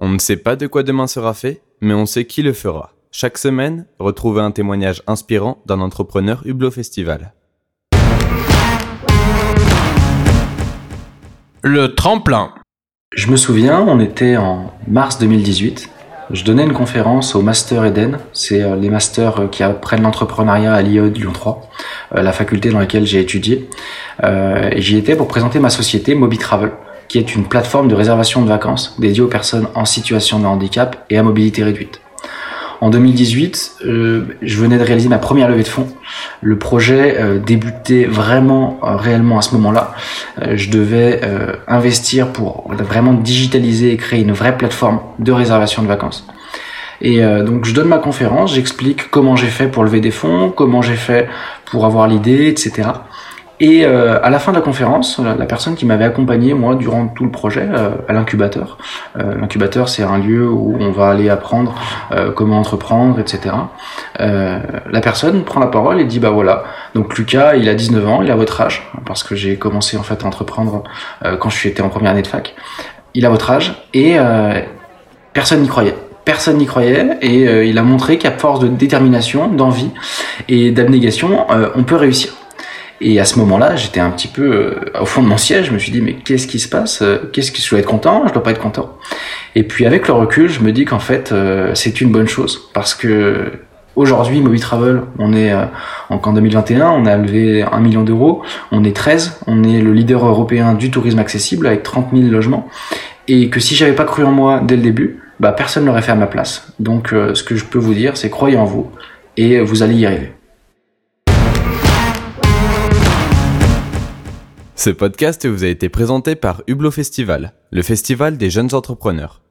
On ne sait pas de quoi demain sera fait, mais on sait qui le fera. Chaque semaine, retrouvez un témoignage inspirant d'un entrepreneur Hublot Festival. Le tremplin. Je me souviens, on était en mars 2018. Je donnais une conférence au Master Eden, c'est euh, les masters euh, qui apprennent l'entrepreneuriat à l'IE de Lyon 3, euh, la faculté dans laquelle j'ai étudié. et j'y étais pour présenter ma société MobiTravel, qui est une plateforme de réservation de vacances dédiée aux personnes en situation de handicap et à mobilité réduite. En 2018, euh, je venais de réaliser ma première levée de fonds. Le projet euh, débutait vraiment, euh, réellement à ce moment-là. je devais investir pour vraiment digitaliser et créer une vraie plateforme de réservation de vacances. Et donc je donne ma conférence, j'explique comment j'ai fait pour lever des fonds, comment j'ai fait pour avoir l'idée, etc. Et euh, à la fin de la conférence, la, personne qui m'avait accompagné moi durant tout le projet euh, à l'incubateur, euh, l'incubateur c'est un lieu où on va aller apprendre comment entreprendre, etc. la personne prend la parole et dit bah voilà, donc Lucas il a 19 ans, il a votre âge, parce que j'ai commencé en fait à entreprendre quand je suis été en première année de fac. Il a votre âge et personne n'y croyait personne n'y croyait et il a montré qu'à force de détermination, d'envie et d'abnégation, on peut réussir. Et à ce moment-là, j'étais un petit peu euh, au fond de mon siège. Je me suis dit, mais qu'est-ce qui se passe euh, Qu'est-ce que je dois être content Je dois pas être content. Et puis avec le recul, je me dis qu'en fait, euh, c'est une bonne chose parce que aujourd'hui, Moby Travel, on est en 2021, on a levé un million d'euros, on est 13, on est le leader européen du tourisme accessible avec 30 000 logements. Et que si j'avais pas cru en moi dès le début, bah personne l'aurait fait à ma place. Donc, ce que je peux vous dire, c'est croyez en vous et vous allez y arriver. Ce podcast vous a été présenté par Hublot Festival, le festival des jeunes entrepreneurs.